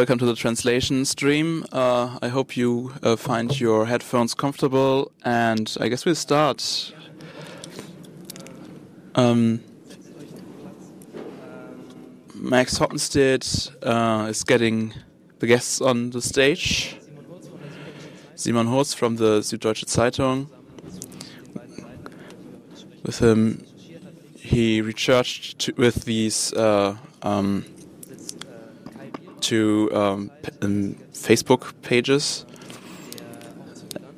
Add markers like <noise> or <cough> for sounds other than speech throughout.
Welcome to the translation stream. Uh, I hope you uh, find your headphones comfortable, and I guess we'll start. Um, Max Hoppenstedt uh, is getting the guests on the stage. Simon Hurtz from the Süddeutsche Zeitung. With him, he researched with these uh, um, two um, um, Facebook pages,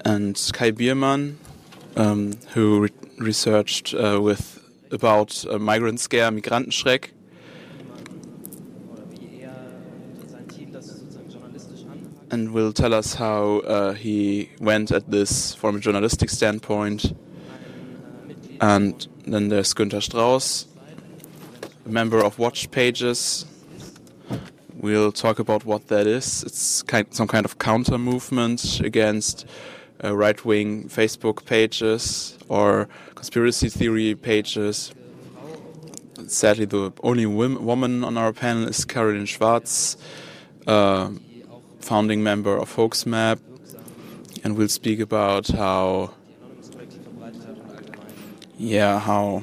and Kai Biermann, um, who re researched uh, with about uh, migrant scare, Migrantenschreck. And will tell us how uh, he went at this from a journalistic standpoint. And then there's Günter Strauss, a member of Watch Pages. We'll talk about what that is. It's kind, some kind of counter movement against uh, right wing Facebook pages or conspiracy theory pages. Sadly, the only woman on our panel is Karolin Schwarz, uh, founding member of Hoaxmap, and we'll speak about how, yeah, how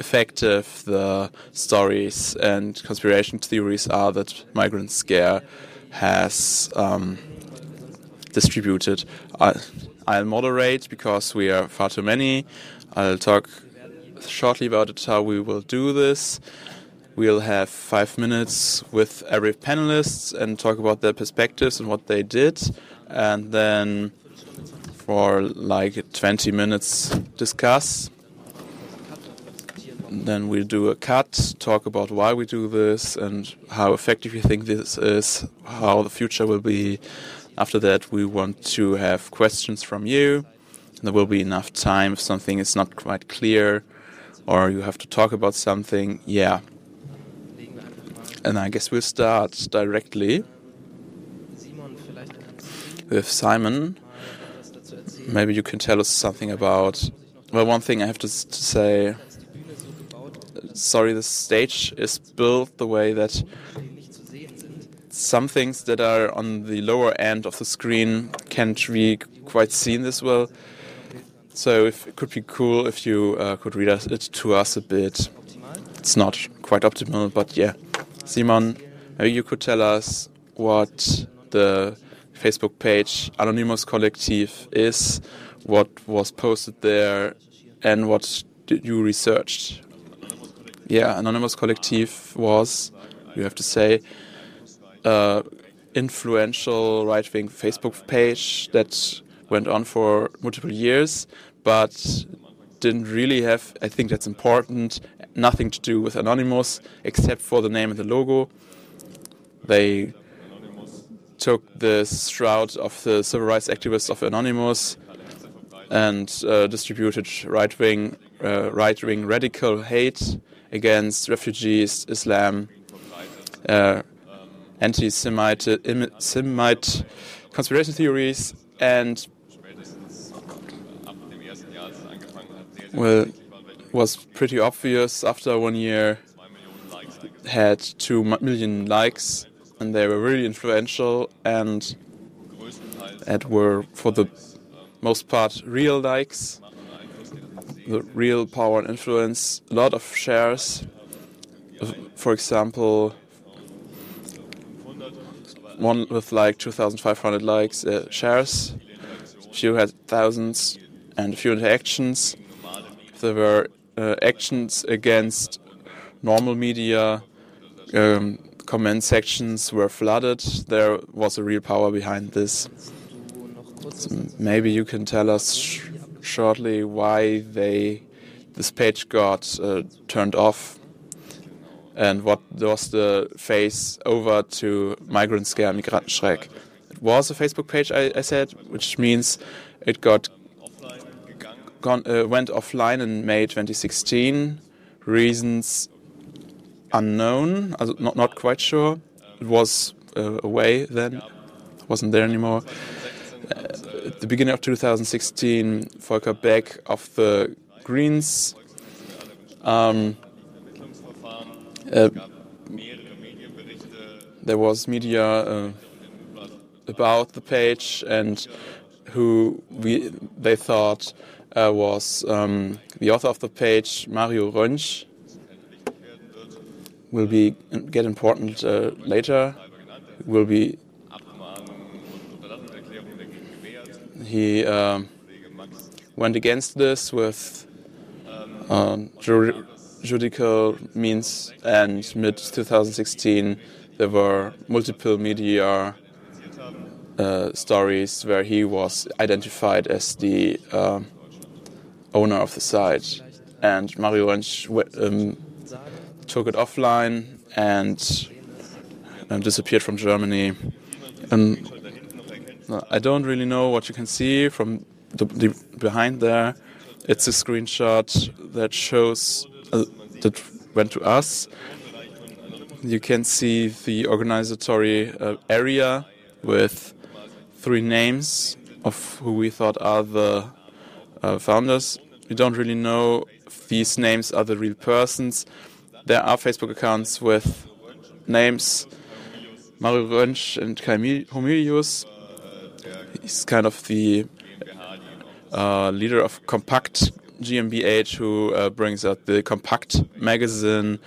effective the stories and conspiracy theories are that Migrant Scare has um, distributed. I, I'll moderate because we are far too many. I'll talk shortly about it, how we will do this. We'll have five minutes with every panelist and talk about their perspectives and what they did, and then for like 20 minutes discuss. Then we'll do a cut, talk about why we do this and how effective you think this is, how the future will be. After that, we want to have questions from you. There will be enough time if something is not quite clear or you have to talk about something. Yeah. And I guess we'll start directly with Simon. Maybe you can tell us something about. Well, one thing I have to, to say sorry, the stage is built the way that some things that are on the lower end of the screen can't be quite seen this well. So if, it could be cool if you uh, could read it to us a bit. It's not quite optimal, but yeah. Simon, maybe you could tell us what the Facebook page Anonymous Collective is, what was posted there, and what did you researched yeah, Anonymous Collective was, you have to say, uh, influential right wing Facebook page that went on for multiple years, but didn't really have, I think that's important, nothing to do with Anonymous except for the name and the logo. They took the shroud of the civil rights activists of Anonymous and uh, distributed right wing, uh, right wing radical hate against refugees, Islam, uh, anti-Semite conspiracy theories, and well, was pretty obvious after one year had two million likes and they were really influential and and were for the most part real likes real power and influence, a lot of shares. For example, one with like 2,500 likes uh, shares, few had thousands, and a few interactions. There were uh, actions against normal media. Um, comment sections were flooded. There was a real power behind this. So maybe you can tell us shortly why they this page got uh, turned off and what was the phase over to migrant scare Migrantenschreck. It was a Facebook page, I, I said, which means it got gone, uh, went offline in May 2016. Reasons unknown, not not quite sure. It was uh, away then, wasn't there anymore at the beginning of 2016, Volker Beck of the Greens um, uh, there was media uh, about the page and who we they thought uh, was um, the author of the page, Mario Rönsch, will be get important uh, later. Will be he uh, went against this with uh, jur judicial means, and mid 2016 there were multiple media uh, stories where he was identified as the uh, owner of the site, and Mario um, took it offline and, and disappeared from Germany. And I don't really know what you can see from the, the behind there. It's a screenshot that shows uh, that went to us. You can see the organizatory uh, area with three names of who we thought are the uh, founders. We don't really know if these names are the real persons. There are Facebook accounts with names Mario Rönsch and Kai Homilius. He's kind of the uh, leader of Compact GmbH, who uh, brings out the Compact magazine,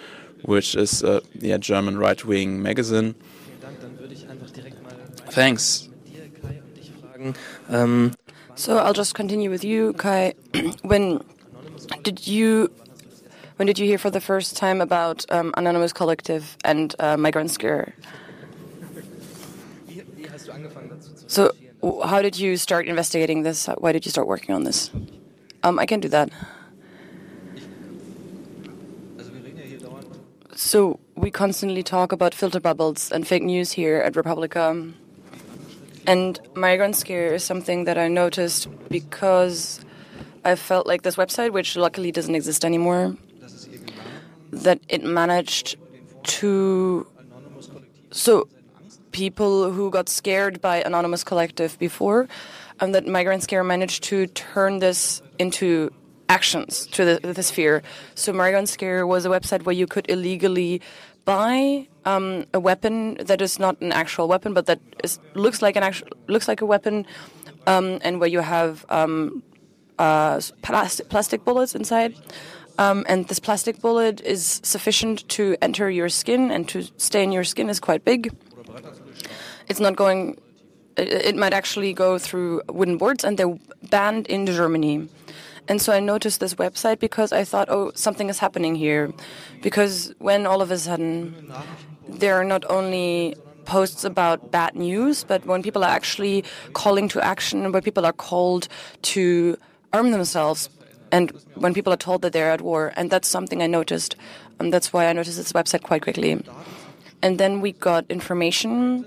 which is a yeah, German right wing magazine. Thanks. Um, so I'll just continue with you, Kai. <clears throat> when did you when did you hear for the first time about um, Anonymous Collective and uh, Migrant Scare? So how did you start investigating this? Why did you start working on this? Um, I can do that. So we constantly talk about filter bubbles and fake news here at re:publica. And migrant scare is something that I noticed because I felt like this website, which luckily doesn't exist anymore, that it managed to. So people who got scared by Anonymous Collective before, and that Migrant Scare managed to turn this into actions to the, this fear. So Migrant Scare was a website where you could illegally buy um, a weapon that is not an actual weapon, but that is, looks like an actual looks like a weapon, um, and where you have um, uh, plastic, plastic bullets inside. Um, and this plastic bullet is sufficient to enter your skin and to stay in your skin is quite big. It's not going. It, might actually go through wooden boards, and they're banned in Germany. And so I noticed this website because I thought, oh, something is happening here. Because when all of a sudden there are not only posts about bad news, but when people are actually calling to action, where people are called to arm themselves, and when people are told that they're at war. And that's something I noticed. And that's why I noticed this website quite quickly. And then we got information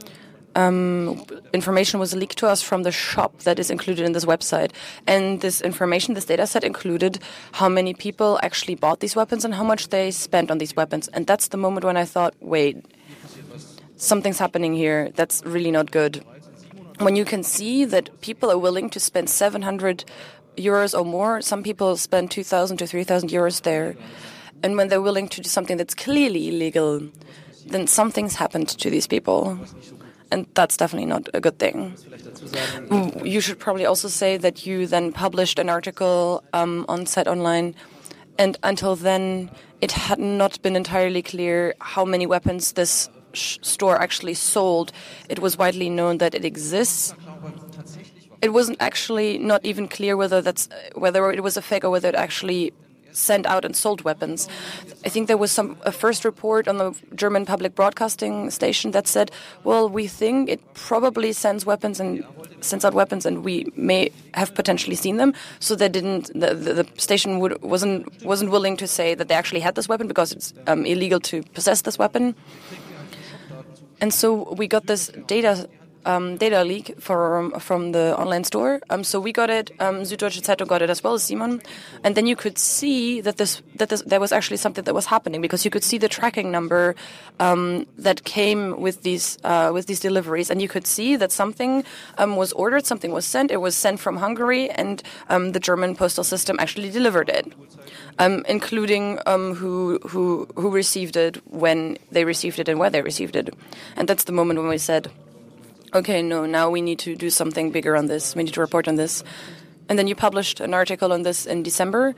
um, information was leaked to us from the shop that is included in this website. And this information, this data set included how many people actually bought these weapons and how much they spent on these weapons. And that's the moment when I thought, wait, something's happening here. That's really not good. When you can see that people are willing to spend 700 euros or more, some people spend 2,000 to 3,000 euros there. And when they're willing to do something that's clearly illegal, then something's happened to these people and that's definitely not a good thing. You should probably also say that you then published an article um, on Zeit Online, and until then, it had not been entirely clear how many weapons this store actually sold. It was widely known that it exists. It wasn't actually not even clear whether that's whether it was a fake or whether it actually sent out and sold weapons. I think there was some a first report on the German public broadcasting station that said, "Well, we think it probably sends weapons and sends out weapons, and we may have potentially seen them." So they didn't. The, the, the station would, wasn't wasn't willing to say that they actually had this weapon because it's um, illegal to possess this weapon. And so we got this data um, data leak from from the online store. Um, so we got it. Um, Süddeutsche Zeitung got it as well as Simon, and then you could see that this that this, there was actually something that was happening because you could see the tracking number um, that came with these uh, with these deliveries, and you could see that something um, was ordered, something was sent. It was sent from Hungary, and um, the German postal system actually delivered it, including who who who received it, when they received it, and where they received it, and that's the moment when we said okay, no, now we need to do something bigger on this. We need to report on this. And then you published an article on this in December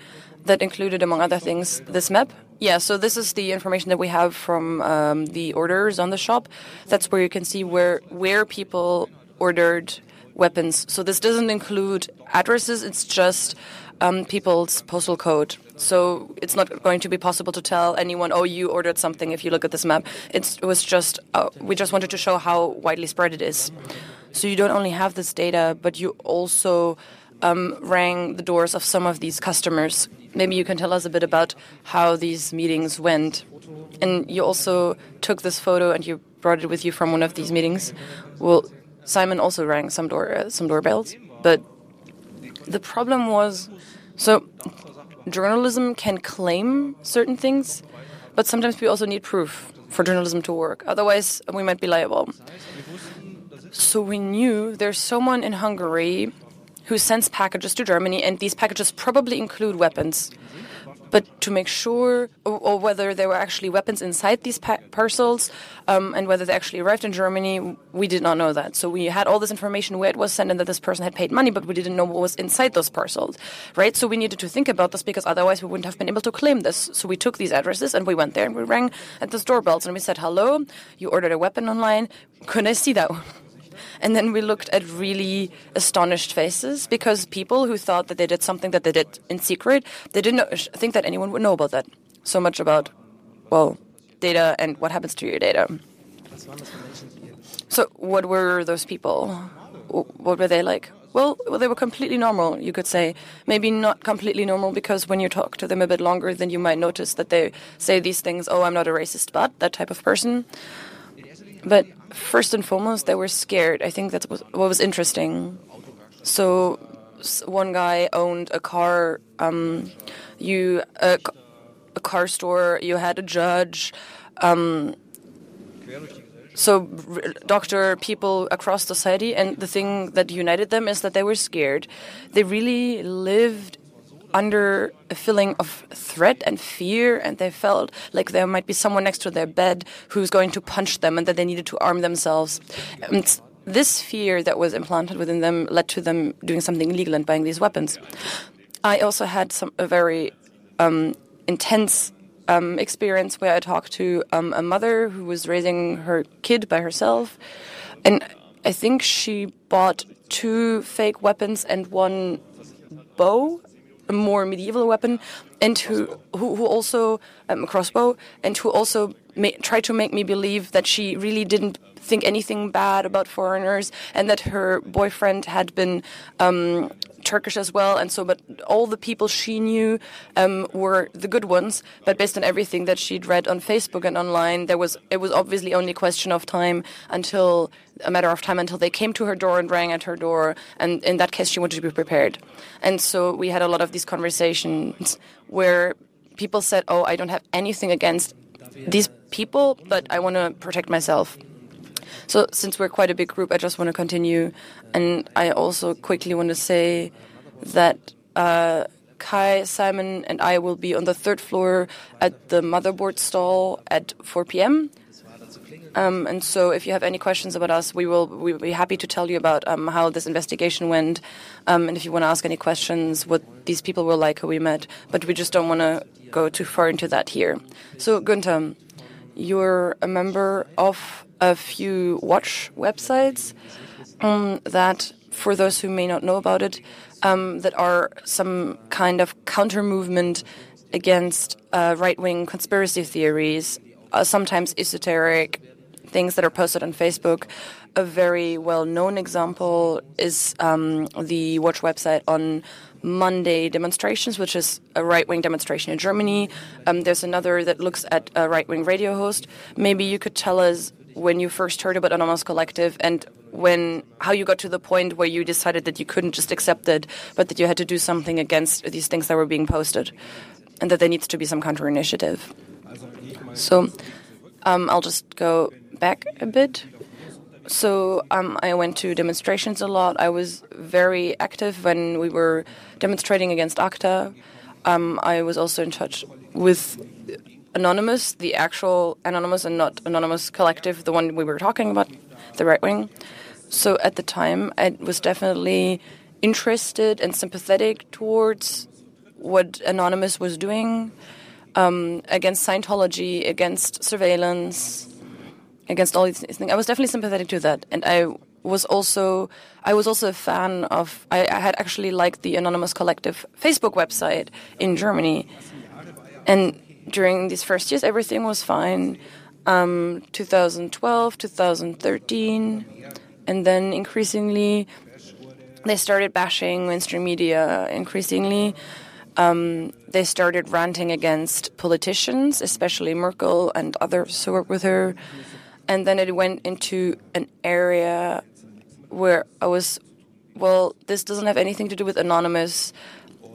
that included, among other things, this map. Yeah, so this is the information that we have from um, the orders on the shop. That's where you can see where where people ordered weapons. So this doesn't include addresses. It's just um, people's postal code. So it's not going to be possible to tell anyone, oh, you ordered something if you look at this map. It's, it was just, uh, we just wanted to show how widely spread it is. So you don't only have this data, but you also um, rang the doors of some of these customers. Maybe you can tell us a bit about how these meetings went. And you also took this photo and you brought it with you from one of these meetings. Well, Simon also rang some door uh, some doorbells, but the problem was so journalism can claim certain things, but sometimes we also need proof for journalism to work. Otherwise, we might be liable. So we knew there's someone in Hungary who sends packages to Germany, and these packages probably include weapons but to make sure, or, or, whether there were actually weapons inside these pa- parcels, um, and whether they actually arrived in Germany, we did not know that. So we had all this information where it was sent and that this person had paid money, but we didn't know what was inside those parcels, right? So we needed to think about this because otherwise we wouldn't have been able to claim this. So we took these addresses and we went there and we rang at the doorbells and we said, "Hello, you ordered a weapon online. Can I see that?" And then we looked at really astonished faces because people who thought that they did something that they did in secret, they didn't think that anyone would know about that. So much about, well, data and what happens to your data. So, what were those people? What were they like? Well, they were completely normal, you could say. Maybe not completely normal because when you talk to them a bit longer, then you might notice that they say these things, oh, I'm not a racist, but that type of person. But first and foremost, they were scared. I think that's what was interesting. So one guy owned a car, um, you a, a, car store. You had a judge. Um, so doctor people across society, and the thing that united them is that they were scared. They really lived under a feeling of threat and fear, and they felt like there might be someone next to their bed who's going to punch them, and that they needed to arm themselves. And this fear that was implanted within them led to them doing something illegal and buying these weapons. I also had some a very um, intense um, experience where I talked to um, a mother who was raising her kid by herself, and I think she bought two fake weapons and one bow a more medieval weapon, and who who, who also um, a crossbow, and who also tried to make me believe that she really didn't think anything bad about foreigners, and that her boyfriend had been um, Turkish as well, and so but all the people she knew um, were the good ones. But based on everything that she'd read on Facebook and online, there was it was obviously only a question of time until a matter of time until they came to her door and rang at her door. And in that case, she wanted to be prepared. And so we had a lot of these conversations where people said, "Oh, I don't have anything against these people, but I want to protect myself." So since we're quite a big group, I just want to continue, and I also quickly want to say that. Uh, Kai, Simon, and I will be on the third floor at the motherboard stall at 4 p.m. Um, and so, if you have any questions about us, we will we will be happy to tell you about um, how this investigation went. Um, and if you want to ask any questions, what these people were like who we met, but we just don't want to go too far into that here. So, Gunther, you're a member of a few watch websites um, that, for those who may not know about it, um, that are some kind of counter movement against uh, right wing conspiracy theories, uh, sometimes esoteric things that are posted on Facebook. A very well known example is um, the Watch website on Monday demonstrations, which is a right wing demonstration in Germany. Um, there's another that looks at a right wing radio host. Maybe you could tell us when you first heard about Anonymous Collective and when how you got to the point where you decided that you couldn't just accept it, but that you had to do something against these things that were being posted, and that there needs to be some counter initiative. So um, I'll just go back a bit. So um, I went to demonstrations a lot. I was very active when we were demonstrating against ACTA. Um, I was also in touch with Anonymous, the actual Anonymous and not Anonymous Collective, the one we were talking about, the right wing. So at the time, I was definitely interested and sympathetic towards what Anonymous was doing um, against Scientology, against surveillance, against all these things. I was definitely sympathetic to that, and I was also I was also a fan of. I, I had actually liked the Anonymous Collective Facebook website in Germany, and during these first years, everything was fine. Um, 2012, 2013, and then increasingly they started bashing mainstream media. Increasingly, um, they started ranting against politicians, especially Merkel and others who work with her. And then it went into an area where I was, well, this doesn't have anything to do with Anonymous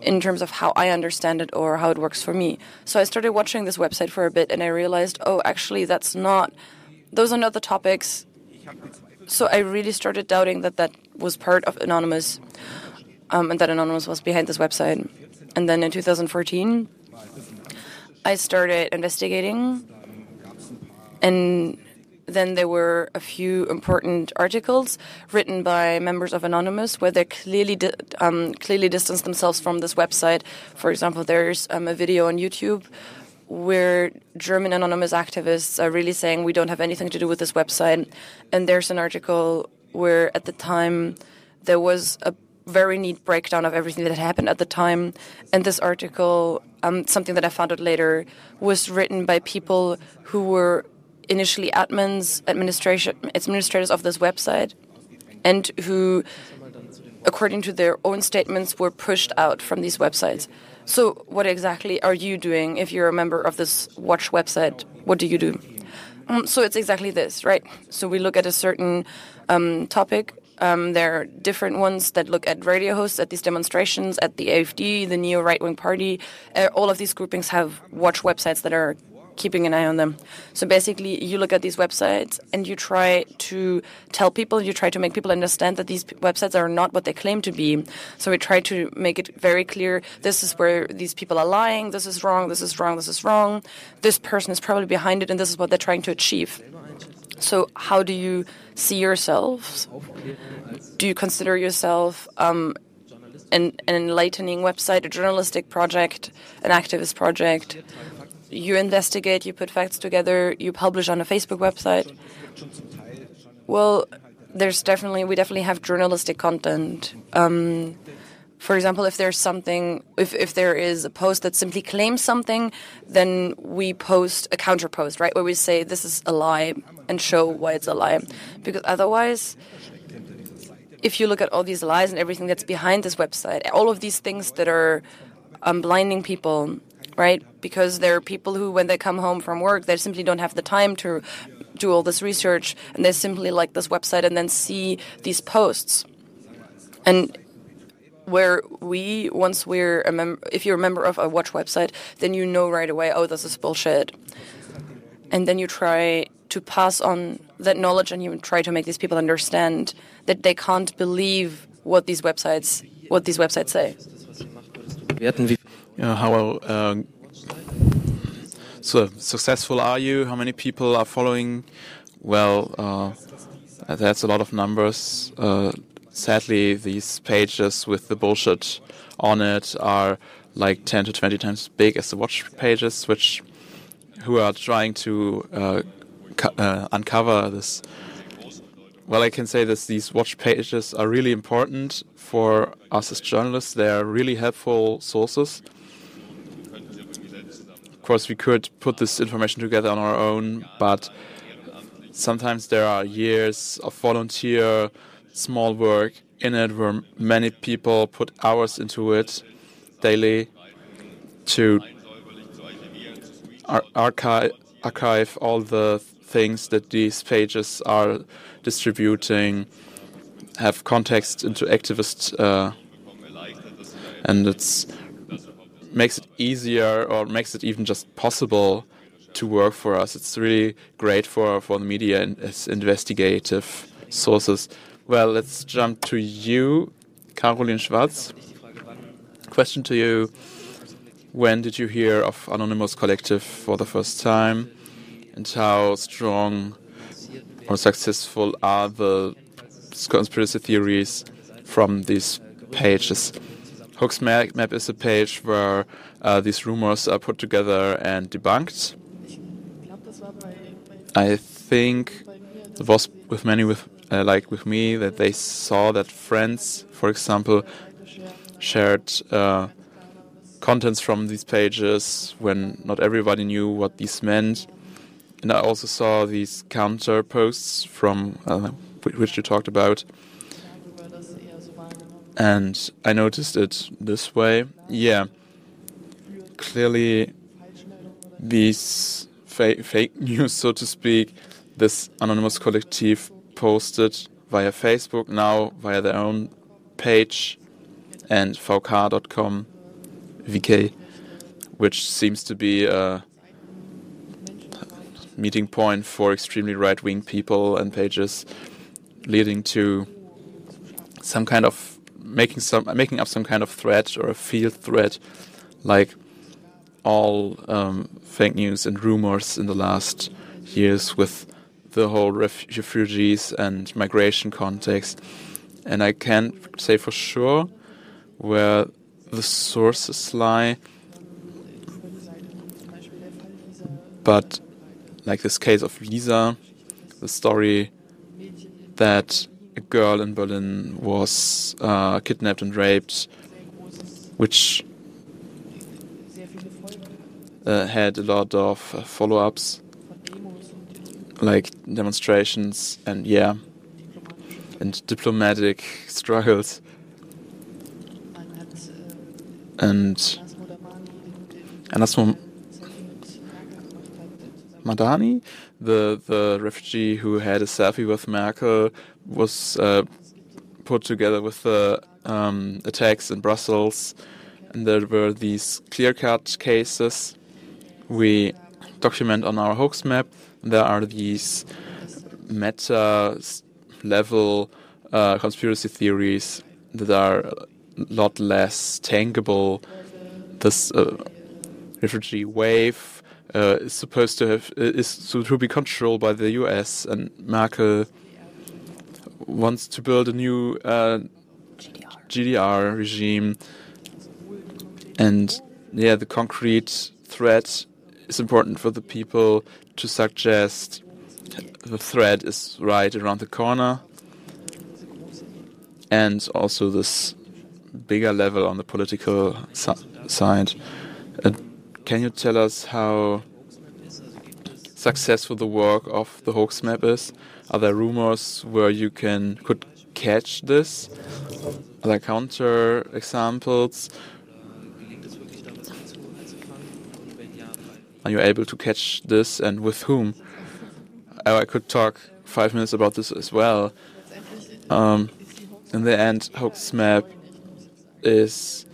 in terms of how I understand it or how it works for me. So I started watching this website for a bit and I realized, oh, actually, that's not, those are not the topics. So I really started doubting that that was part of Anonymous um, and that Anonymous was behind this website. And then in 2014, I started investigating and then there were a few important articles written by members of Anonymous where they clearly um, clearly distanced themselves from this website. For example, there's um, a video on YouTube where German anonymous activists are really saying we don't have anything to do with this website. And there's an article where at the time there was a very neat breakdown of everything that happened at the time. And this article, um, something that I found out later, was written by people who were initially admins, administration, administrators of this website, and who, according to their own statements, were pushed out from these websites. So, what exactly are you doing if you're a member of this watch website? What do you do? Um, so, it's exactly this, right? So, we look at a certain um, topic. Um, there are different ones that look at radio hosts at these demonstrations, at the AfD, the neo right wing party. Uh, all of these groupings have watch websites that are keeping an eye on them. So basically, you look at these websites and you try to tell people, you try to make people understand that these websites are not what they claim to be. So we try to make it very clear this is where these people are lying, this is wrong, this is wrong, this is wrong. This person is probably behind it, and this is what they're trying to achieve. So, how do you see yourselves? Do you consider yourself um, an, an enlightening website, a journalistic project, an activist project? You investigate, you put facts together, you publish on a Facebook website. Well, there's definitely we definitely have journalistic content. Um, for example, if there's something, if, if there is a post that simply claims something, then we post a counter post, right, where we say this is a lie and show why it's a lie. Because otherwise, if you look at all these lies and everything that's behind this website, all of these things that are um, blinding people, right? Because there are people who, when they come home from work, they simply don't have the time to do all this research, and they simply like this website and then see these posts. And where we, once we're a member, if you're a member of a watch website, then you know right away, oh, this is bullshit. And then you try to pass on that knowledge and you try to make these people understand that they can't believe what these websites what these websites say. How uh, so successful are you? How many people are following? Well, uh, that's a lot of numbers. Uh, sadly, these pages with the bullshit on it are like 10 to 20 times big as the watch pages, which who are trying to uh, uh, uncover this. Well, I can say this: these watch pages are really important for us as journalists. They are really helpful sources course, we could put this information together on our own, but sometimes there are years of volunteer small work in it where many people put hours into it daily to ar archive, archive all the things that these pages are distributing have context into activist, uh, and it's makes it easier or makes it even just possible to work for us. It's really great for for the media and as investigative sources. Well, let's jump to you, Karolin Schwarz. Question to you: When did you hear of Anonymous Collective for the first time, and how strong or successful are the conspiracy theories from these pages? Hoax Map is a page where uh, these rumors are put together and debunked. I think it was with many with uh, like with me that they saw that friends, for example, shared uh, contents from these pages when not everybody knew what these meant. And I also saw these counter posts from uh, which you talked about. And I noticed it this way. Yeah, clearly these fa fake <laughs> news, so to speak, this anonymous collective posted via Facebook, now via their own page and vk.com, VK, which seems to be a meeting point for extremely right wing people and pages, leading to some kind of making some making up some kind of threat or a field threat, like all um, fake news and rumors in the last years with the whole ref refugees and migration context. And I can't say for sure where the sources lie, but like this case of Lisa, the story that a girl in Berlin was uh, kidnapped and raped, which uh, had a lot of uh, follow ups, like demonstrations and, yeah, and diplomatic <laughs> struggles. And Anas Modamani, the the refugee who had a selfie with Merkel, was uh, put together with the um, attacks in Brussels, and there were these clear-cut cases. We document on our hoax map. There are these meta level uh, conspiracy theories that are a lot less tangible. This uh, refugee wave uh, is supposed to have is to be controlled by the U.S. and Merkel wants to build a new uh, GDR. GDR regime, and yeah, the concrete threat is important for the people to suggest the threat is right around the corner, and also this bigger level on the political side. Uh, can you tell us how successful the work of the hoax map is? Are there rumors where you can could catch this? Are there counter examples? Are you able to catch this and with whom? Oh, I could talk five minutes about this as well. Um, in the end, hoax map is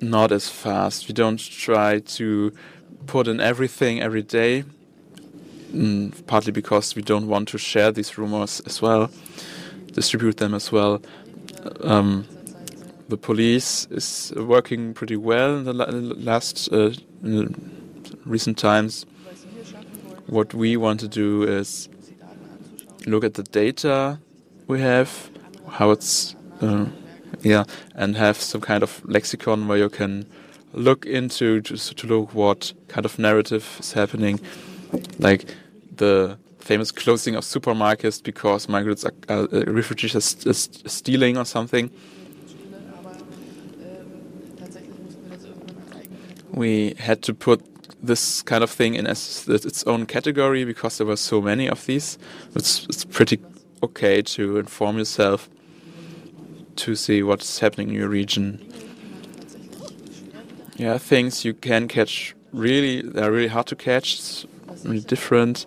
not as fast. We don't try to put in everything every day, mm, partly because we don't want to share these rumors as well, distribute them as well. Um, the police is working pretty well in the last uh, recent times. What we want to do is look at the data we have, how it's, uh, yeah, and have some kind of lexicon where you can look into just to look what kind of narrative is happening, like the famous closing of supermarkets because migrants are uh, refugees are, are stealing or something. We had to put this kind of thing in as its own category because there were so many of these. It's, it's pretty okay to inform yourself to see what's happening in your region yeah, things you can catch really, they're really hard to catch. really different.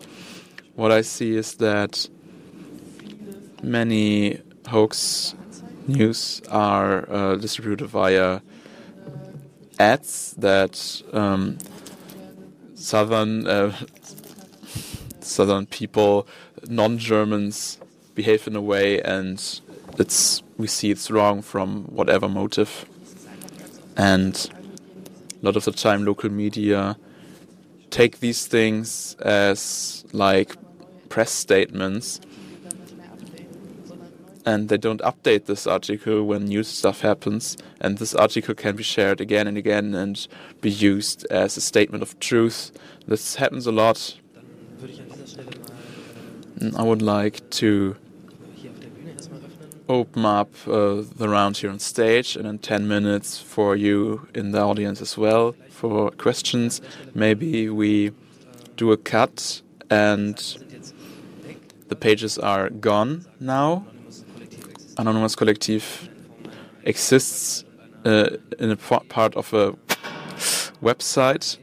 What I see is that many hoax news are uh, distributed via ads that um, southern uh, <laughs> southern people, non-Germans, behave in a way, and it's we see it's wrong from whatever motive, and a lot of the time local media take these things as like press statements and they don't update this article when new stuff happens. And this article can be shared again and again and be used as a statement of truth. This happens a lot. I would like to open up uh, the round here on stage and in 10 minutes for you in the audience as well for questions. Maybe we do a cut and the pages are gone now Anonymous Collective exists uh, in a part of a website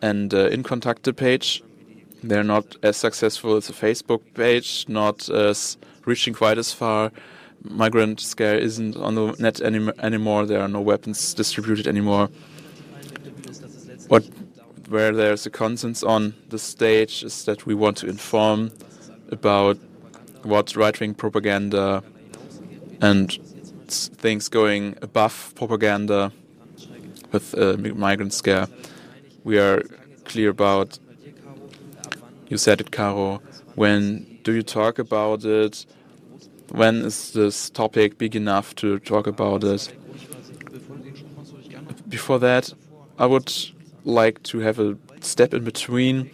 and uh, in Kontakte page. They're not as successful as a Facebook page, not as reaching quite as far. Migrant Scare isn't on the net any anymore. There are no weapons distributed anymore. What where there's a consensus on the stage is that we want to inform about what right wing propaganda and things going above propaganda with uh, migrant scare. We are clear about. You said it, Caro. When do you talk about it? When is this topic big enough to talk about it? Before that, I would like to have a step in between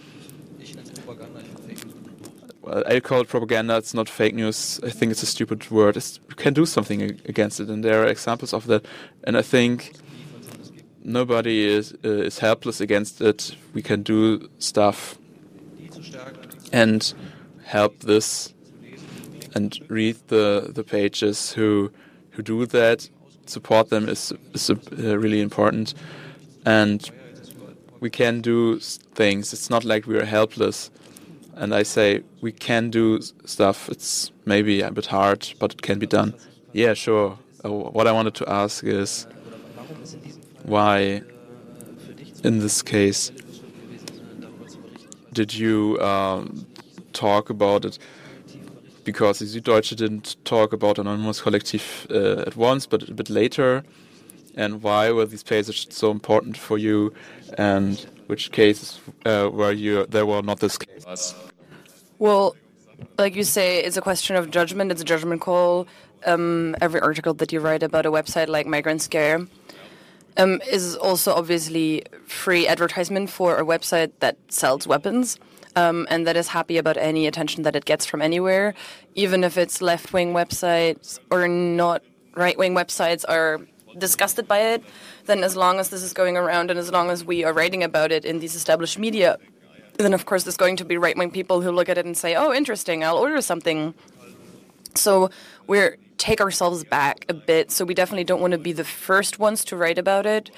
I call it propaganda. It's not fake news. I think it's a stupid word. It's, you can do something against it, and there are examples of that. And I think nobody is uh, is helpless against it. We can do stuff and help this and read the the pages who who do that. Support them is is uh, really important, and we can do things. It's not like we are helpless and I say we can do stuff. It's maybe a bit hard, but it can be done. Yeah, sure. Uh, what I wanted to ask is why, in this case, did you um, talk about it? Because the Süddeutsche didn't talk about Anonymous Kollektiv uh, at once, but a bit later. And why were these pages so important for you? And which cases uh, were you there were not this case? Well, like you say, it's a question of judgment. It's a judgment call. Um, every article that you write about a website like Migrant Scare um, is also obviously free advertisement for a website that sells weapons. Um, and that is happy about any attention that it gets from anywhere, even if it's left wing websites or not right wing websites are disgusted by it, then as long as this is going around and as long as we are writing about it in these established media, then of course there's going to be right wing people who look at it and say, "Oh, interesting, I'll order something." So we're take ourselves back a bit. So we definitely don't want to be the first ones to write about it,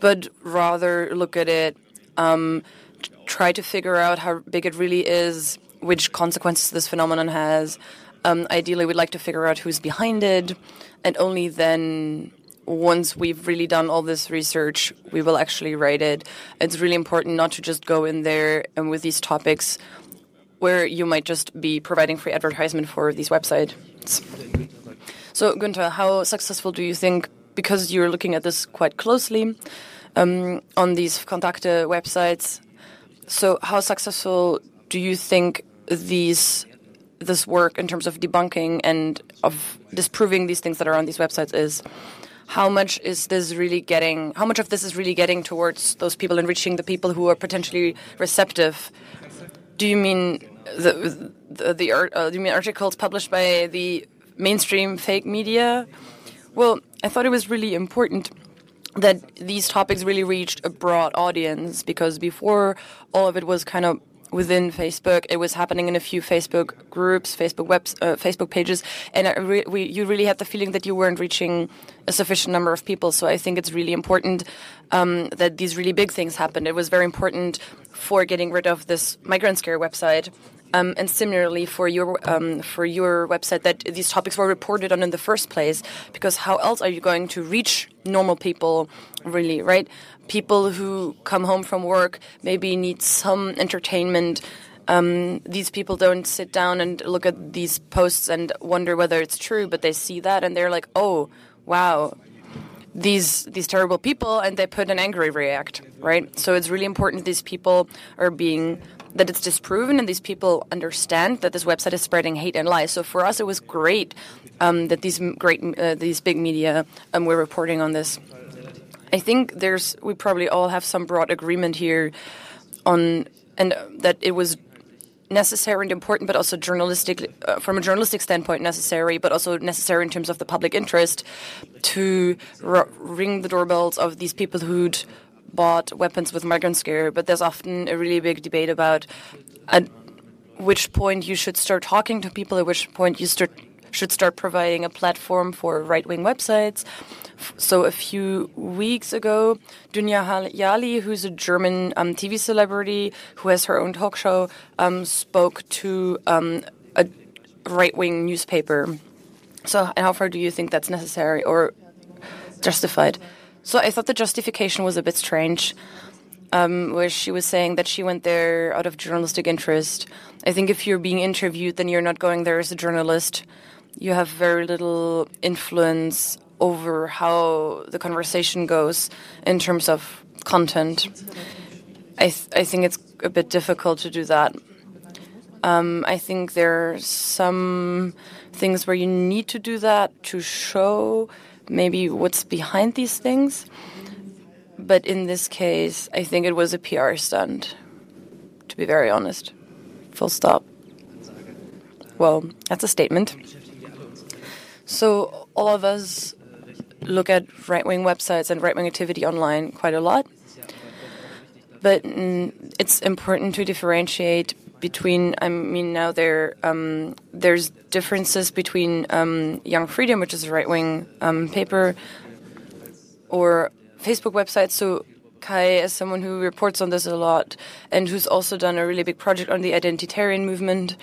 but rather look at it, um, try to figure out how big it really is, which consequences this phenomenon has. Um, ideally, we'd like to figure out who's behind it, and only then once we've really done all this research, we will actually write it. It's really important not to just go in there and with these topics where you might just be providing free advertisement for these websites. So, Günther, how successful do you think, because you're looking at this quite closely um, on these Kontakte websites, so how successful do you think these this work in terms of debunking and of disproving these things that are on these websites is? How much is this really getting how much of this is really getting towards those people and reaching the people who are potentially receptive? Do you mean the the, the uh, do you mean articles published by the mainstream fake media? Well i thought it was really important that these topics really reached a broad audience because before all of it was kind of within Facebook. It was happening in a few Facebook groups, Facebook webs, uh, Facebook pages, and re we, you really had the feeling that you weren't reaching a sufficient number of people. So I think it's really important um, that these really big things happened. It was very important for getting rid of this migrant scare website. Um, and similarly for your um, for your website that these topics were reported on in the first place because how else are you going to reach normal people really right people who come home from work maybe need some entertainment. Um, these people don't sit down and look at these posts and wonder whether it's true, but they see that and they're like, "Oh, wow, these these terrible people," and they put an angry react, right? So it's really important these people are being that it's disproven and these people understand that this website is spreading hate and lies. So for us, it was great um, that these great uh, these big media um, were reporting on this. I think there's we probably all have some broad agreement here on and that it was necessary and important, but also journalistic uh, from a journalistic standpoint necessary, but also necessary in terms of the public interest to ring the doorbells of these people who'd bought weapons with migrant scare. But there's often a really big debate about at which point you should start talking to people, at which point you start should start providing a platform for right wing websites. So a few weeks ago, Dunja Hayali, who's a German um, TV celebrity who has her own talk show, um, spoke to um, a right wing newspaper. So, how far do you think that's necessary or justified? So, I thought the justification was a bit strange. Um, where she was saying that she went there out of journalistic interest. I think if you're being interviewed, then you're not going there as a journalist you have very little influence over how the conversation goes in terms of content. I, th- I think it's a bit difficult to do that. Um, I think there are some things where you need to do that to show maybe what's behind these things. But in this case, I think it was a PR stunt, to be very honest. Full stop. Well, that's a statement. So all of us look at right wing websites and right wing activity online quite a lot. But mm, it's important to differentiate between. I mean, now there um, there's differences between um, Young Freedom, which is a right wing um, paper, or Facebook websites. So Kai, as someone who reports on this a lot and who's also done a really big project on the identitarian movement.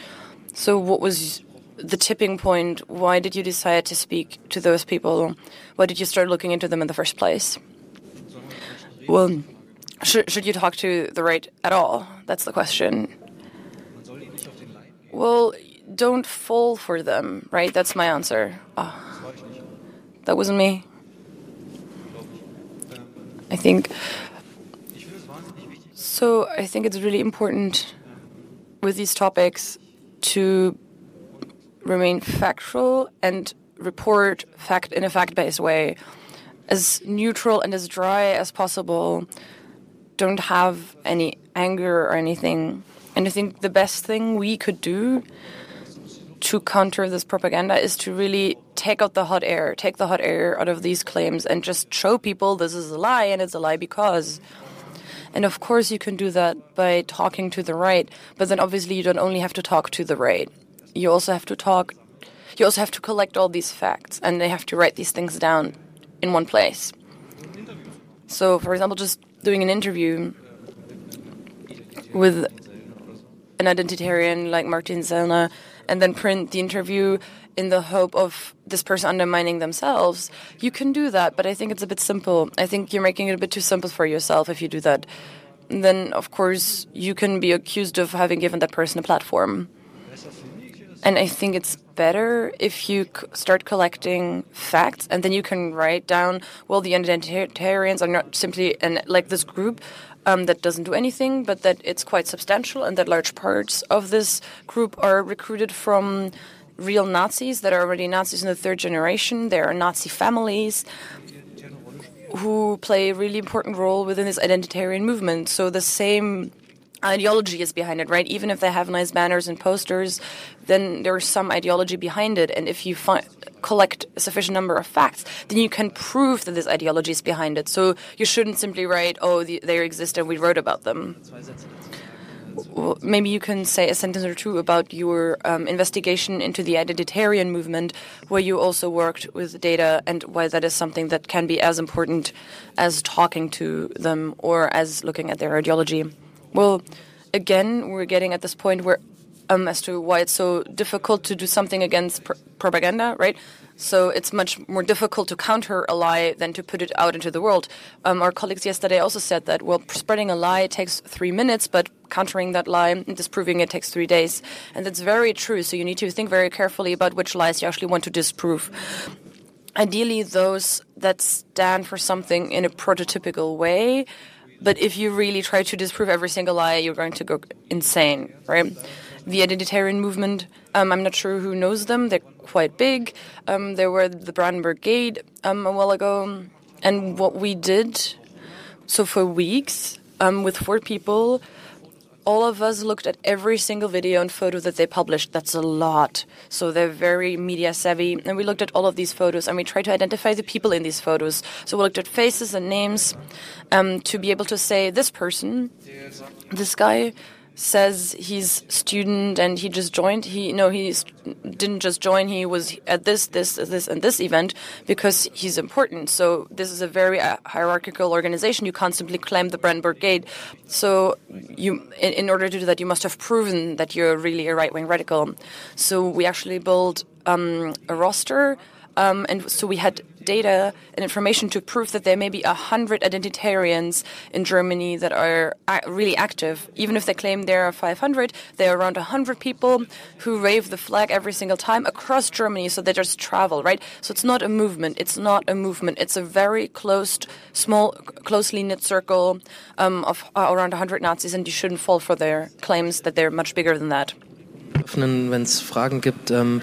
So, what was the tipping point? Why did you decide to speak to those people? Why did you start looking into them in the first place? Well, should, should you talk to the right at all? That's the question. Well, don't fall for them, right? That's my answer. Oh, that wasn't me. I think. So I think it's really important with these topics to remain factual and report fact in a fact-based way, as neutral and as dry as possible. Don't have any anger or anything. And I think the best thing we could do to counter this propaganda is to really take out the hot air, take the hot air out of these claims, and just show people this is a lie and it's a lie because. And of course, you can do that by talking to the right, but then obviously, you don't only have to talk to the right you also have to talk, you also have to collect all these facts and they have to write these things down in one place. So, for example, just doing an interview with an identitarian like Martin Sellner and then print the interview in the hope of this person undermining themselves, you can do that, but I think it's a bit simple. I think you're making it a bit too simple for yourself if you do that. And then, of course, you can be accused of having given that person a platform. And I think it's better if you start collecting facts and then you can write down, well, the identitarians are not simply an, like this group um, that doesn't do anything, but that it's quite substantial and that large parts of this group are recruited from real Nazis that are already Nazis in the third generation. There are Nazi families who play a really important role within this identitarian movement. So the same ideology is behind it, right? Even if they have nice banners and posters, then there's some ideology behind it. And if you collect a sufficient number of facts, then you can prove that this ideology is behind it. So you shouldn't simply write, oh, the, they exist and we wrote about them. maybe you can say a sentence or two about your um, investigation into the identitarian movement, where you also worked with data, and why that is something that can be as important as talking to them or as looking at their ideology. Well, again, we're getting at this point where, um, as to why it's so difficult to do something against pr propaganda, right? So it's much more difficult to counter a lie than to put it out into the world. Um, our colleagues yesterday also said that, well, spreading a lie takes three minutes, but countering that lie and disproving it takes three days. And that's very true. So you need to think very carefully about which lies you actually want to disprove. Ideally, those that stand for something in a prototypical way. But if you really try to disprove every single lie, you're going to go insane, right? The identitarian movement, um, I'm not sure who knows them. They're quite big. Um, there were the Brandenburg Gate um, a while ago. And what we did, so for weeks, um, with four people, all of us looked at every single video and photo that they published. That's a lot. So they're very media savvy. And we looked at all of these photos and we tried to identify the people in these photos. So we looked at faces and names um, to be able to say this person, this guy, says he's student and he just joined. He no, he didn't just join. He was at this, this, this, and this event because he's important. So this is a very uh, hierarchical organization. You simply claim the Brandenburg Gate. So you, in, in, order to do that, you must have proven that you're really a right wing radical. So we actually build um, a roster um, and so we had data and information to prove that there may be a hundred identitarians in Germany that are really active. Even if they claim there are 500, there are around 100 people who wave the flag every single time across Germany. So they just travel, right? So it's not a movement. It's not a movement. It's a very closed, small, closely knit circle um, of uh, around 100 Nazis, and you shouldn't fall for their claims that they're much bigger than that. Wenn es Fragen gibt, ähm,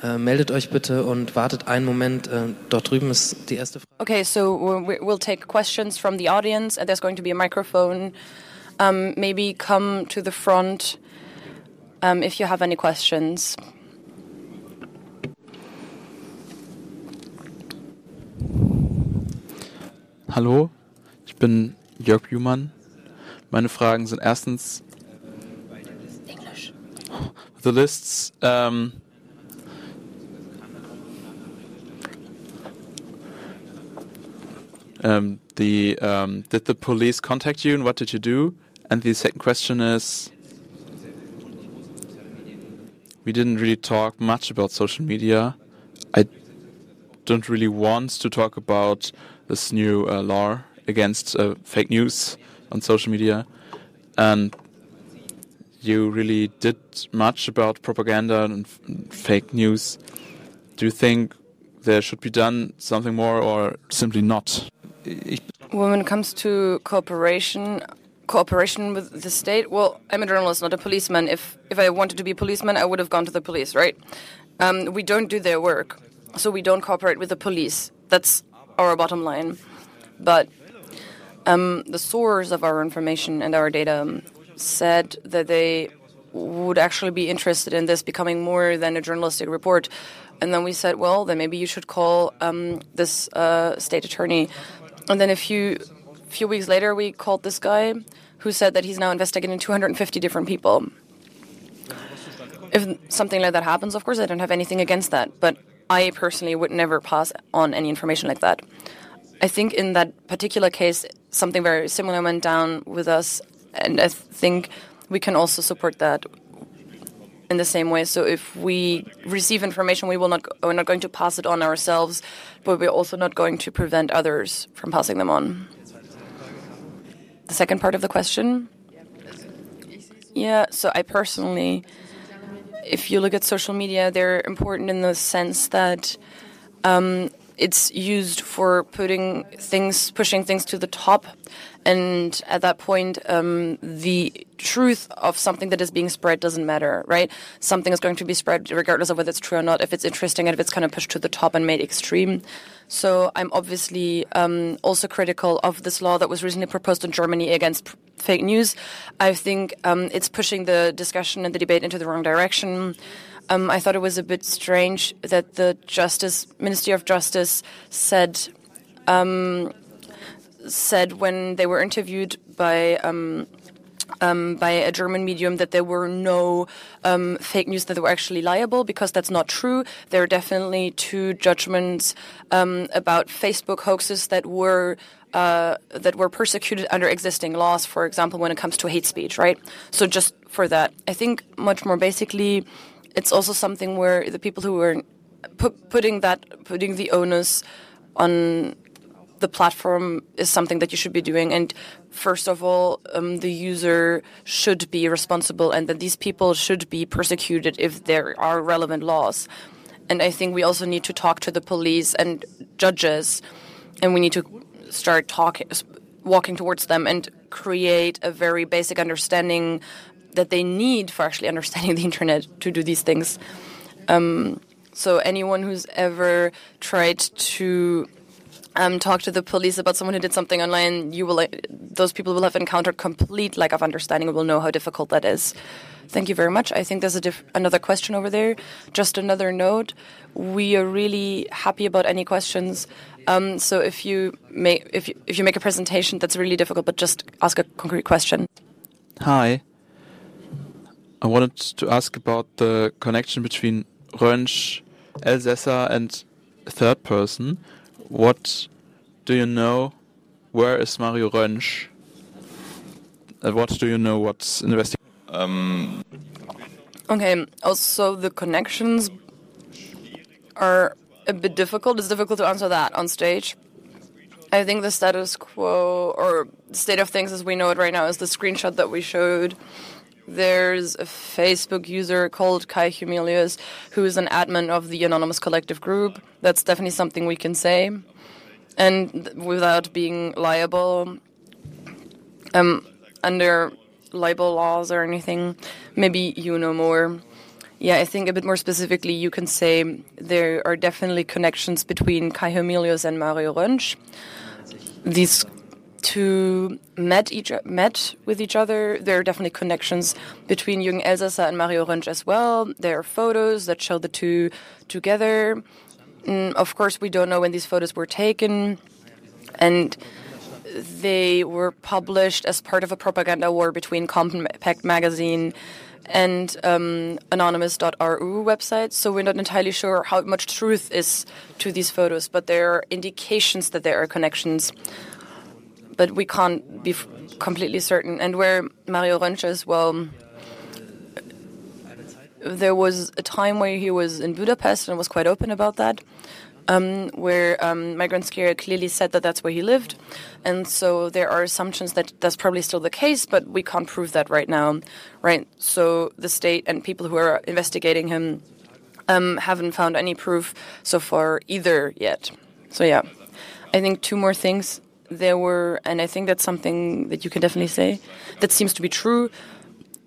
Äh, meldet euch bitte und wartet einen Moment. Äh, dort drüben ist die erste Frage. Okay, so we'll take questions from the audience and there's going to be a microphone. Um, maybe come to the front um, if you have any questions. Hallo, ich bin Jörg Buhmann. Meine Fragen sind erstens English. The lists um, Um, the um, did the police contact you and what did you do? And the second question is, we didn't really talk much about social media. I don't really want to talk about this new uh, law against uh, fake news on social media, and you really did much about propaganda and fake news. Do you think there should be done something more, or simply not? When it comes to cooperation, cooperation with the state, well, I'm a journalist, not a policeman. If if I wanted to be a policeman, I would have gone to the police, right? Um, we don't do their work, so we don't cooperate with the police. That's our bottom line. But um, the source of our information and our data said that they would actually be interested in this becoming more than a journalistic report. And then we said, well, then maybe you should call um, this uh, state attorney and then a few few weeks later, we called this guy who said that he's now investigating 250 different people. If something like that happens, of course, I don't have anything against that. But I personally would never pass on any information like that. I think in that particular case, something very similar went down with us, and I think we can also support that in the same way. So if we receive information, we will not we're not going to pass it on ourselves, but we're also not going to prevent others from passing them on. The second part of the question. Yeah, so I personally, if you look at social media, they're important in the sense that um, it's used for putting things, pushing things to the top, and at that point, um, the truth of something that is being spread doesn't matter, right? Something is going to be spread regardless of whether it's true or not, if it's interesting and if it's kind of pushed to the top and made extreme. So I'm obviously um, also critical of this law that was recently proposed in Germany against fake news. I think um, it's pushing the discussion and the debate into the wrong direction. Um, I thought it was a bit strange that the Justice Ministry of Justice said um, said when they were interviewed by um, um, by a German medium that there were no um, fake news that they were actually liable because that's not true. There are definitely two judgments um, about Facebook hoaxes that were uh, that were persecuted under existing laws. For example, when it comes to hate speech, right? So just for that, I think much more basically, it's also something where the people who were putting that putting the onus on the platform is something that you should be doing. And first of all, um, the user should be responsible, and that these people should be persecuted if there are relevant laws. And I think we also need to talk to the police and judges, and we need to start talking, walking towards them, and create a very basic understanding that they need for actually <laughs> understanding the internet to do these things. Um, so anyone who's ever tried to um, talk to the police about someone who did something online, you will those people will have encountered complete lack of understanding and will know how difficult that is. Thank you very much. I think there's another question over there. Just another note: we are really happy about any questions. Um, so if you make if you, if you make a presentation that's really difficult, but just ask a concrete question. Hi. I wanted to ask about the connection between Rönsch, Elsässer, and third person. What do you know? Where is Mario Rönsch? Uh, what do you know? What's investigating? Um. Okay, also the connections are a bit difficult. It's difficult to answer that on stage. I think the status quo or state of things as we know it right now is the screenshot that we showed there's a Facebook user called Kai Homilius who is an admin of the Anonymous Collective Group. That's definitely something we can say. And without being liable um, under libel laws or anything, maybe you know more. Yeah, I think a bit more specifically, you can say there are definitely connections between Kai Homilius and Mario Rönsch. These two met each met with each other. There are definitely connections between Jürgen Elsässer and Mario Rönsch as well. There are photos that show the two together. And mm, of course, we don't know when these photos were taken, and they were published as part of a propaganda war between Compact Magazine and um, anonymous.ru website. So we're not entirely sure how much truth is to these photos, but there are indications that there are connections but we can't be completely certain. And where Mario Rönsch is, well, there was a time where he was in Budapest and was quite open about that. Um, where um, Migrant Scare clearly said that that's where he lived. And so there are assumptions that that's probably still the case, but we can't prove that right now, right? So the state and people who are investigating him um, haven't found any proof so far either yet. So yeah, I think two more things there were, and I think that's something that you can definitely say, that seems to be true.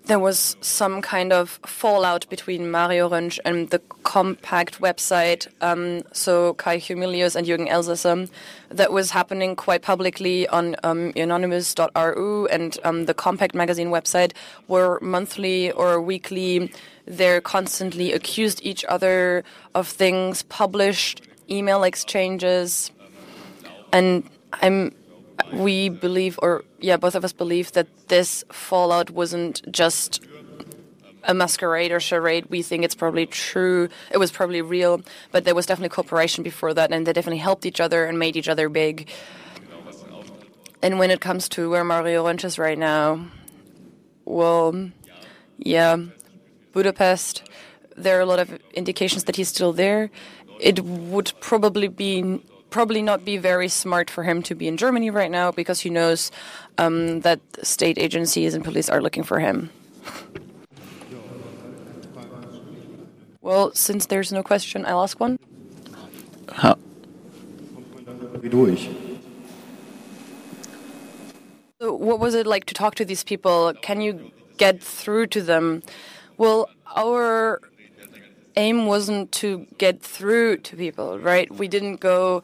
There was some kind of fallout between Mario Rönsch and the Compact website, um, so Kai Homilius and Jürgen Elsässer, that was happening quite publicly on um, anonymous.ru and um, the Compact magazine website, where monthly or weekly they're constantly accused each other of things, published email exchanges, and I'm we believe or yeah both of us believe that this fallout wasn't just a masquerade or charade. We think it's probably true. It was probably real but there was definitely cooperation before that and they definitely helped each other and made each other big. And when it comes to where Mario Rönsch is right now well yeah Budapest there are a lot of indications that he's still there. It would probably be probably not be very smart for him to be in Germany right now because he knows um, that state agencies and police are looking for him. Well, since there's no question, I'll ask one. How? So what was it like to talk to these people? Can you get through to them? Well, our aim wasn't to get through to people, right? We didn't go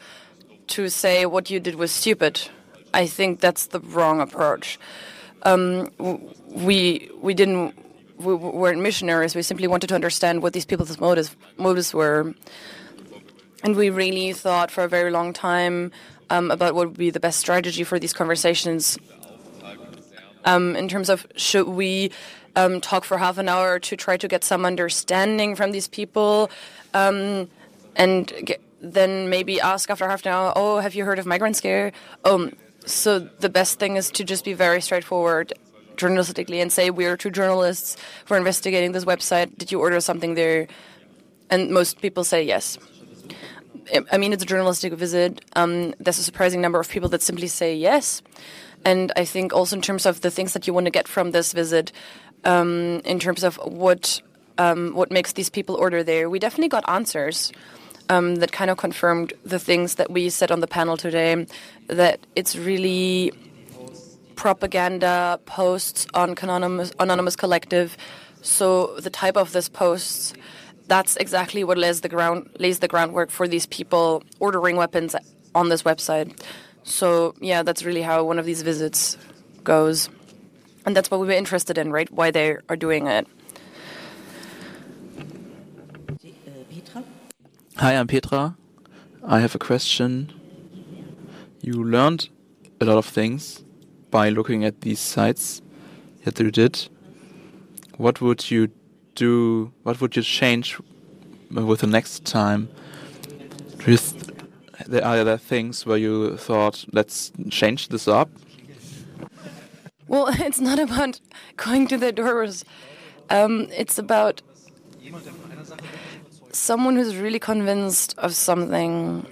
to say what you did was stupid. I think that's the wrong approach. Um, we we didn't we weren't missionaries. We simply wanted to understand what these people's motives motives were, and we really thought for a very long time um, about what would be the best strategy for these conversations. um, in terms of should we um, talk for half an hour to try to get some understanding from these people, um, and get, then maybe ask after half an hour, "Oh, have you heard of migrant scare?" Um, so the best thing is to just be very straightforward journalistically and say we're two journalists who are investigating this website. Did you order something there? And most people say yes. I mean, it's a journalistic visit. Um, there's a surprising number of people that simply say yes. And I think also in terms of the things that you want to get from this visit, um, in terms of what um, what makes these people order there, we definitely got answers um, that kind of confirmed the things that we said on the panel today. That it's really propaganda posts on anonymous, anonymous collective. So the type of this posts that's exactly what lays the ground lays the groundwork for these people ordering weapons on this website. So yeah, that's really how one of these visits goes, and that's what we were interested in, right? Why they are doing it. Hi, I'm Petra. I have a question. You learned a lot of things by looking at these sites that you did. What would you do? What would you change with the next time? There are there things where you thought, let's change this up? Well, <laughs> it's not about going to the doors. Um, it's about someone who's really convinced of something,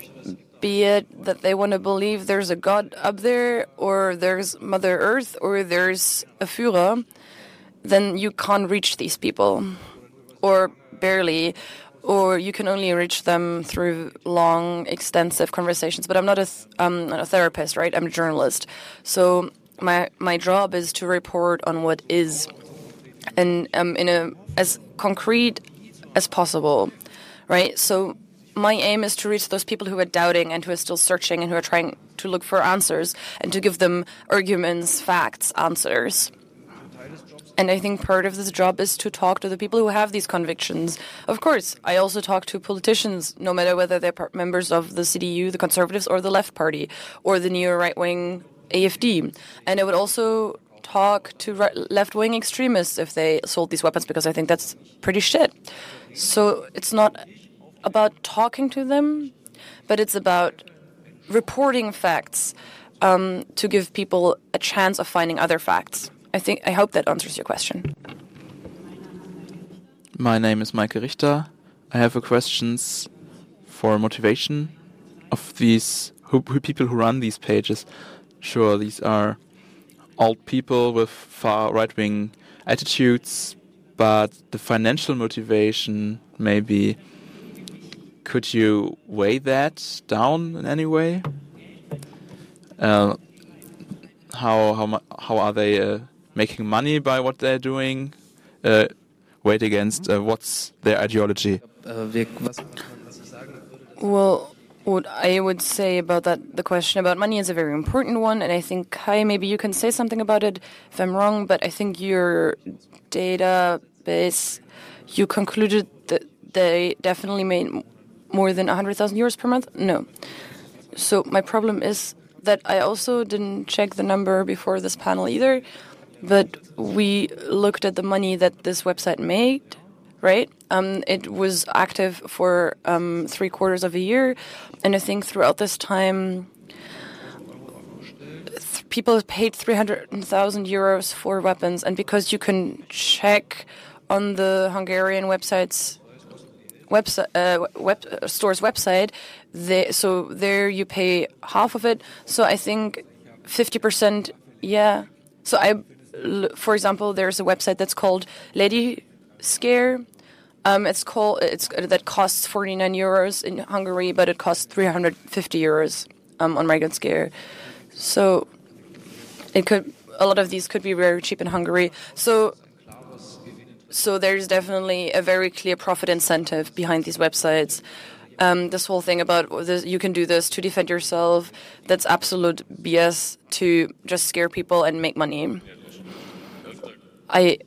be it that they want to believe there's a God up there, or there's Mother Earth, or there's a Führer then you can't reach these people, or barely, or you can only reach them through long, extensive conversations. But I'm not a, th- um, a therapist, right? I'm a journalist, so my my job is to report on what is, and um, in a as concrete as possible, right? So my aim is to reach those people who are doubting and who are still searching and who are trying to look for answers and to give them arguments, facts, answers. And I think part of this job is to talk to the people who have these convictions. Of course, I also talk to politicians, no matter whether they're members of the CDU, the Conservatives, or the Left Party, or the neo right wing AFD. And I would also talk to left wing extremists if they sold these weapons, because I think that's pretty shit. So it's not about talking to them, but it's about reporting facts um, to give people a chance of finding other facts. I think I hope that answers your question. My name is Michael Richter. I have a questions for motivation of these who, who people who run these pages. Sure, these are old people with far right wing attitudes, but the financial motivation maybe could you weigh that down in any way? Uh, how how how are they uh, making money by what they're doing, uh, weighed against uh, what's their ideology. Well, what I would say about that, the question about money is a very important one, and I think Kai, maybe you can say something about it if I'm wrong. But I think your database, you concluded that they definitely made more than 100,000 euros per month. No. So my problem is that I also didn't check the number before this panel either. But we looked at the money that this website made, right? Um, it was active for um, three quarters of a year, and I think throughout this time, th- people paid 300,000 euros for weapons. And because you can check on the Hungarian website's website uh, web uh, store's website, they, so there you pay half of it. So I think 50%, yeah. So I for example, there's a website that's called Lady Scare. Um, it's called it's that costs 49 euros in Hungary, but it costs 350 euros um, on Migrant Scare. So it could a lot of these could be very cheap in Hungary. So so there's definitely a very clear profit incentive behind these websites. Um, this whole thing about this, you can do this to defend yourself, that's absolute BS to just scare people and make money. I,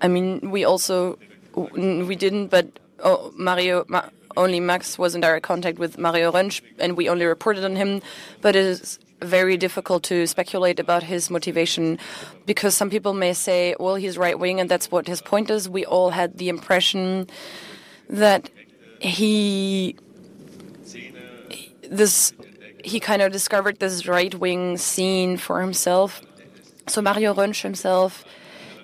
I mean, we also we didn't, but oh, Mario. Ma, only Max was in direct contact with Mario Rönsch, and we only reported on him. But it is very difficult to speculate about his motivation because some people may say, well, he's right wing and that's what his point is. We all had the impression that he this he kind of discovered this right wing scene for himself. So Mario Rönsch himself,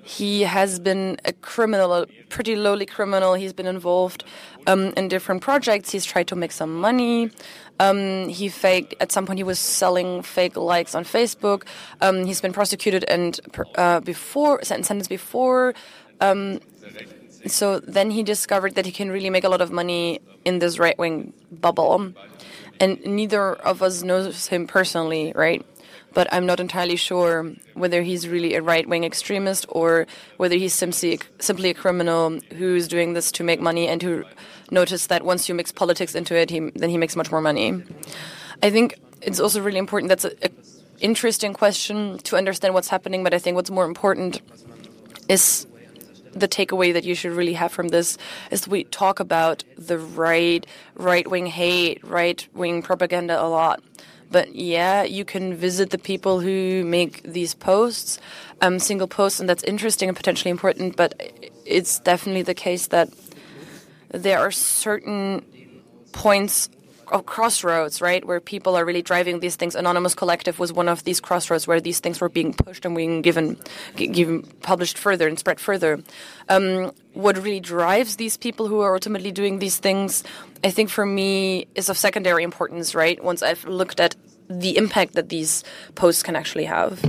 he has been a criminal, a pretty lowly criminal. He's been involved um, in different projects. He's tried to make some money. Um, he faked at some point. He was selling fake likes on Facebook. Um, he's been prosecuted and uh, before sentenced before. Um, so then he discovered that he can really make a lot of money in this right wing bubble and neither of us knows him personally, right? But I'm not entirely sure whether he's really a right wing extremist or whether he's simply simply a criminal who's doing this to make money and who noticed that once you mix politics into it, he, then he makes much more money. I think it's also really important. That's an interesting question to understand what's happening, but I think what's more important is the takeaway that you should really have from this is we talk about the right right wing hate, right wing propaganda a lot. But yeah, you can visit the people who make these posts, um, single posts, and that's interesting and potentially important. But it's definitely the case that there are certain points crossroads, right, where people are really driving these things. Anonymous Collective was one of these crossroads where these things were being pushed and being given, given published further and spread further. Um, what really drives these people who are ultimately doing these things, I think, for me, is of secondary importance, right? Once I've looked at the impact that these posts can actually have.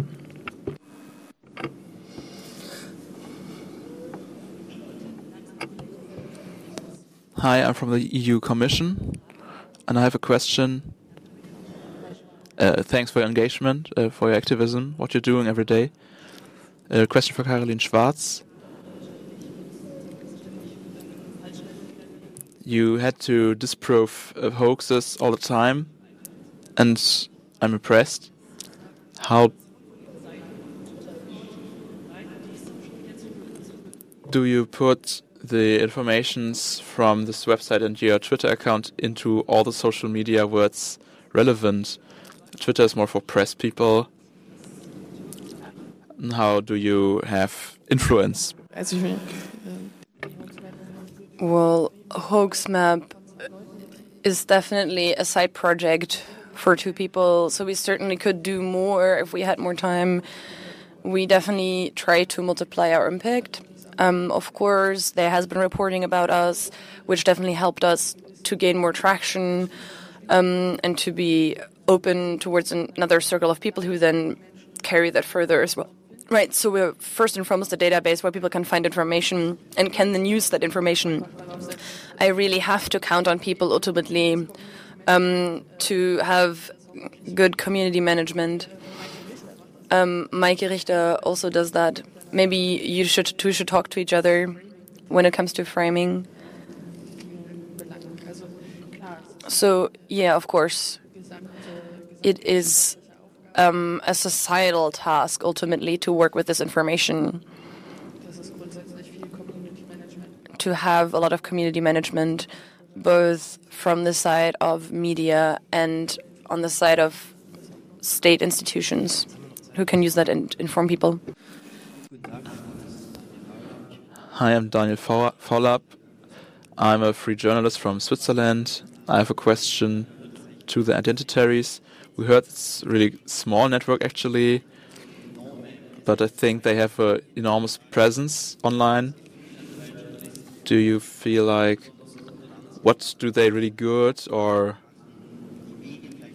Hi, I'm from the EU Commission and I have a question. Uh, thanks for your engagement, uh, for your activism, what you're doing every day. A question for Karolin Schwarz. You had to disprove uh, hoaxes all the time, and I'm impressed. How do you put the informations from this website and your Twitter account into all the social media where it's relevant. Twitter is more for press people. How do you have influence? Well, Hoaxmap is definitely a side project for two people, so we certainly could do more if we had more time. We definitely try to multiply our impact. Um, of course, there has been reporting about us, which definitely helped us to gain more traction um, and to be open towards another circle of people who then carry that further as well. Right, so we're first and foremost a database where people can find information and can then use that information. I really have to count on people ultimately um, to have good community management. Um, Richter also does that maybe you should two should talk to each other when it comes to framing. So yeah, of course, it is um, a societal task ultimately to work with this information. To have a lot of community management, both from the side of media and on the side of state institutions who can use that and inform people. Hi, I'm Daniel Vollab. I'm a free journalist from Switzerland. I have a question to the identitaries. We heard it's really small network actually, but I think they have an enormous presence online. Do you feel like what do they really good or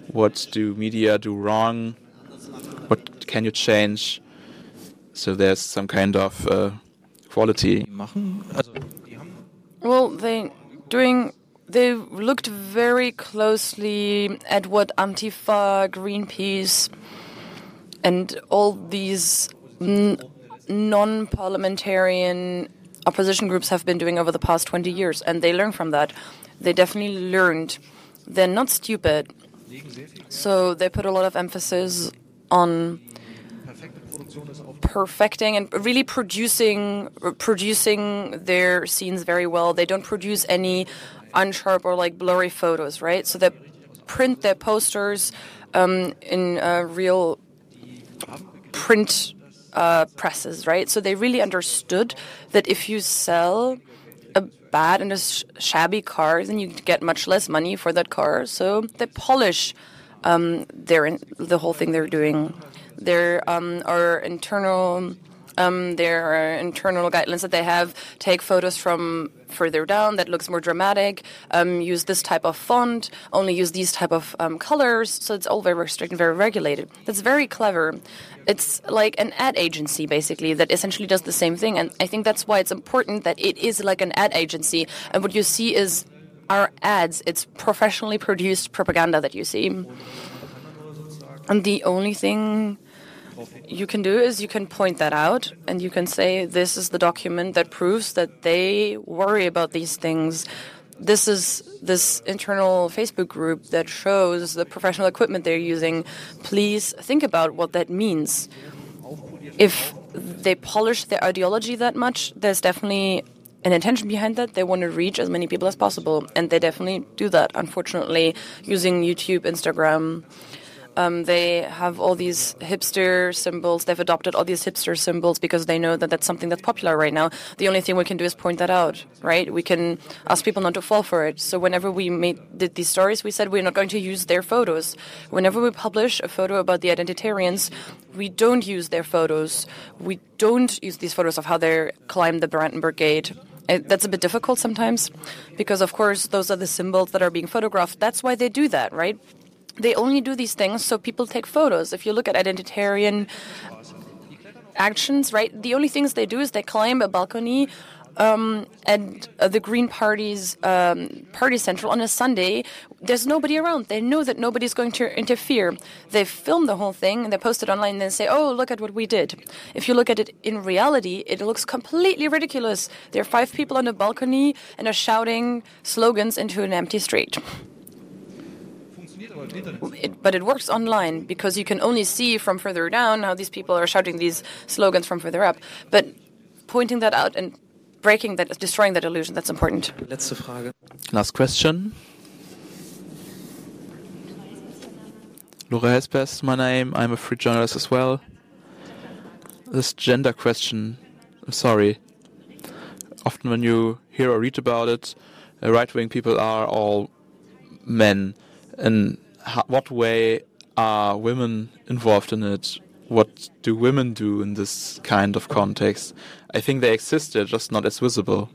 what do media do wrong? What can you change? So there's some kind of uh, quality. Well, they doing. They looked very closely at what Antifa, Greenpeace, and all these non-parliamentarian opposition groups have been doing over the past 20 years, and they learned from that. They definitely learned. They're not stupid. So they put a lot of emphasis on perfecting and really producing producing their scenes very well. They don't produce any unsharp or like blurry photos, right? So they print their posters um, in uh, real print uh, presses, right? So they really understood that if you sell a bad and a sh shabby car, then you get much less money for that car. So they polish um, their the whole thing they're doing. There um, are internal um, there are internal guidelines that they have. Take photos from further down that looks more dramatic. Um, use this type of font. Only use these type of um, colors. So it's all very strict and very regulated. That's very clever. It's like an ad agency basically that essentially does the same thing. And I think that's why it's important that it is like an ad agency. And what you see is our ads. It's professionally produced propaganda that you see. And the only thing you can do is you can point that out and you can say this is the document that proves that they worry about these things. This is this internal facebook group that shows the professional equipment they're using. Please think about what that means. If they polish their ideology that much there's definitely an intention behind that. They want to reach as many people as possible and they definitely do that unfortunately using youtube instagram um, they have all these hipster symbols. They've adopted all these hipster symbols because they know that that's something that's popular right now. The only thing we can do is point that out, right? We can ask people not to fall for it. So whenever we made did these stories, we said we're not going to use their photos. Whenever we publish a photo about the identitarians, we don't use their photos. We don't use these photos of how they climbed the Brandenburg Gate. It, that's a bit difficult sometimes because, of course, those are the symbols that are being photographed. That's why they do that, right? They only do these things so people take photos. If you look at identitarian actions, right, the only things they do is they climb a balcony um, at uh, the Green Party's um, party central on a Sunday. There's nobody around. They know that nobody's going to interfere. They film the whole thing and they post it online and then say, oh, look at what we did. If you look at it in reality, it looks completely ridiculous. There are five people on a balcony and are shouting slogans into an empty street. It, but it works online because you can only see from further down how these people are shouting these slogans from further up. But pointing that out and breaking that, destroying that illusion, that's important. Last question. Laura Hespers, my name. I'm a free journalist as well. This gender question, I'm sorry. Often when you hear or read about it, uh, right wing people are all men. And what way are women involved in it? What do women do in this kind of context? I think they exist, they're just not as visible.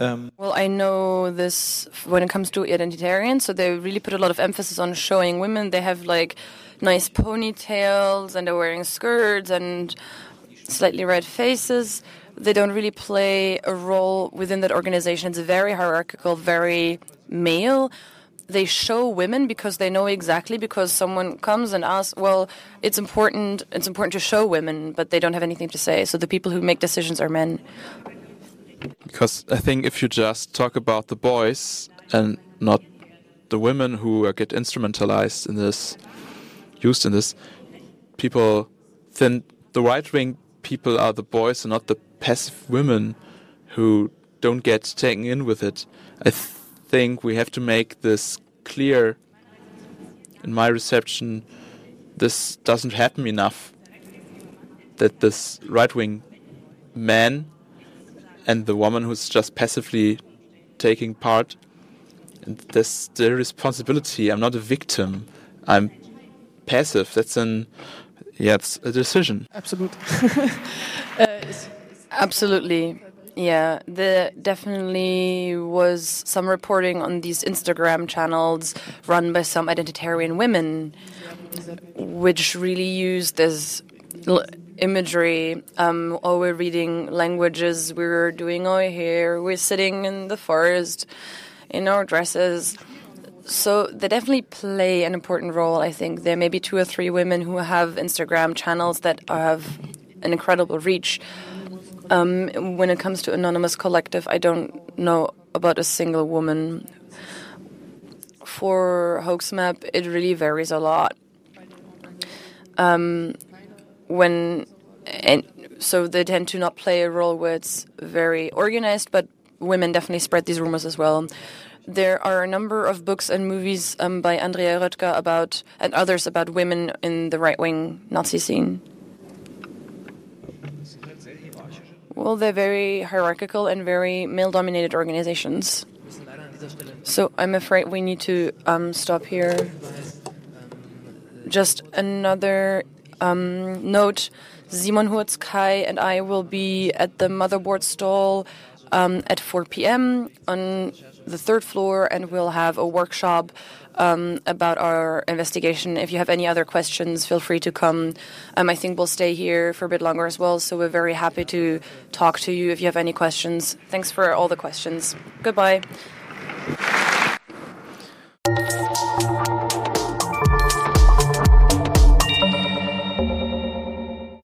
Um, well, I know this when it comes to identitarians, so they really put a lot of emphasis on showing women. They have like nice ponytails and they're wearing skirts and slightly red faces. They don't really play a role within that organization. It's very hierarchical, very male they show women because they know exactly because someone comes and asks well it's important it's important to show women but they don't have anything to say. So the people who make decisions are men. Because i think if you just talk about the boys and not the women who get instrumentalized in this used in this people then the right wing people are the boys and not the passive women who don't get taken in with it. I think we have to make this clear in my reception. This doesn't happen enough. That this right wing man and the woman who's just passively taking part, and there's the responsibility. I'm not a victim. I'm passive. That's an yeah, it's a decision. <laughs> Uh, Absolutely. Absolutely. Yeah, there definitely was some reporting on these Instagram channels run by some identitarian women, which really used this imagery. Um, oh, we're reading languages, we're doing our hair, we're sitting in the forest in our dresses. So they definitely play an important role. I think there may be two or three women who have Instagram channels that have an incredible reach. Um, when it comes to Anonymous Collective, I don't know about a single woman. For Hoaxmap, it really varies a lot. Um, when and so they tend to not play a role where it's very organized, but women definitely spread these rumors as well. There are a number of books and movies um, by Andrea Röpke about and others about women in the right-wing Nazi scene. Well, they're very hierarchical and very male-dominated organizations. So I'm afraid we need to um, stop here. Just another um, note: Simon Hurtz Kai and I will be at the motherboard stall um, at 4 p.m. on the third floor, and we'll have a workshop um, about our investigation. If you have any other questions, feel free to come. Um, I think we'll stay here for a bit longer as well, so we're very happy to talk to you if you have any questions. Thanks for all the questions. Goodbye.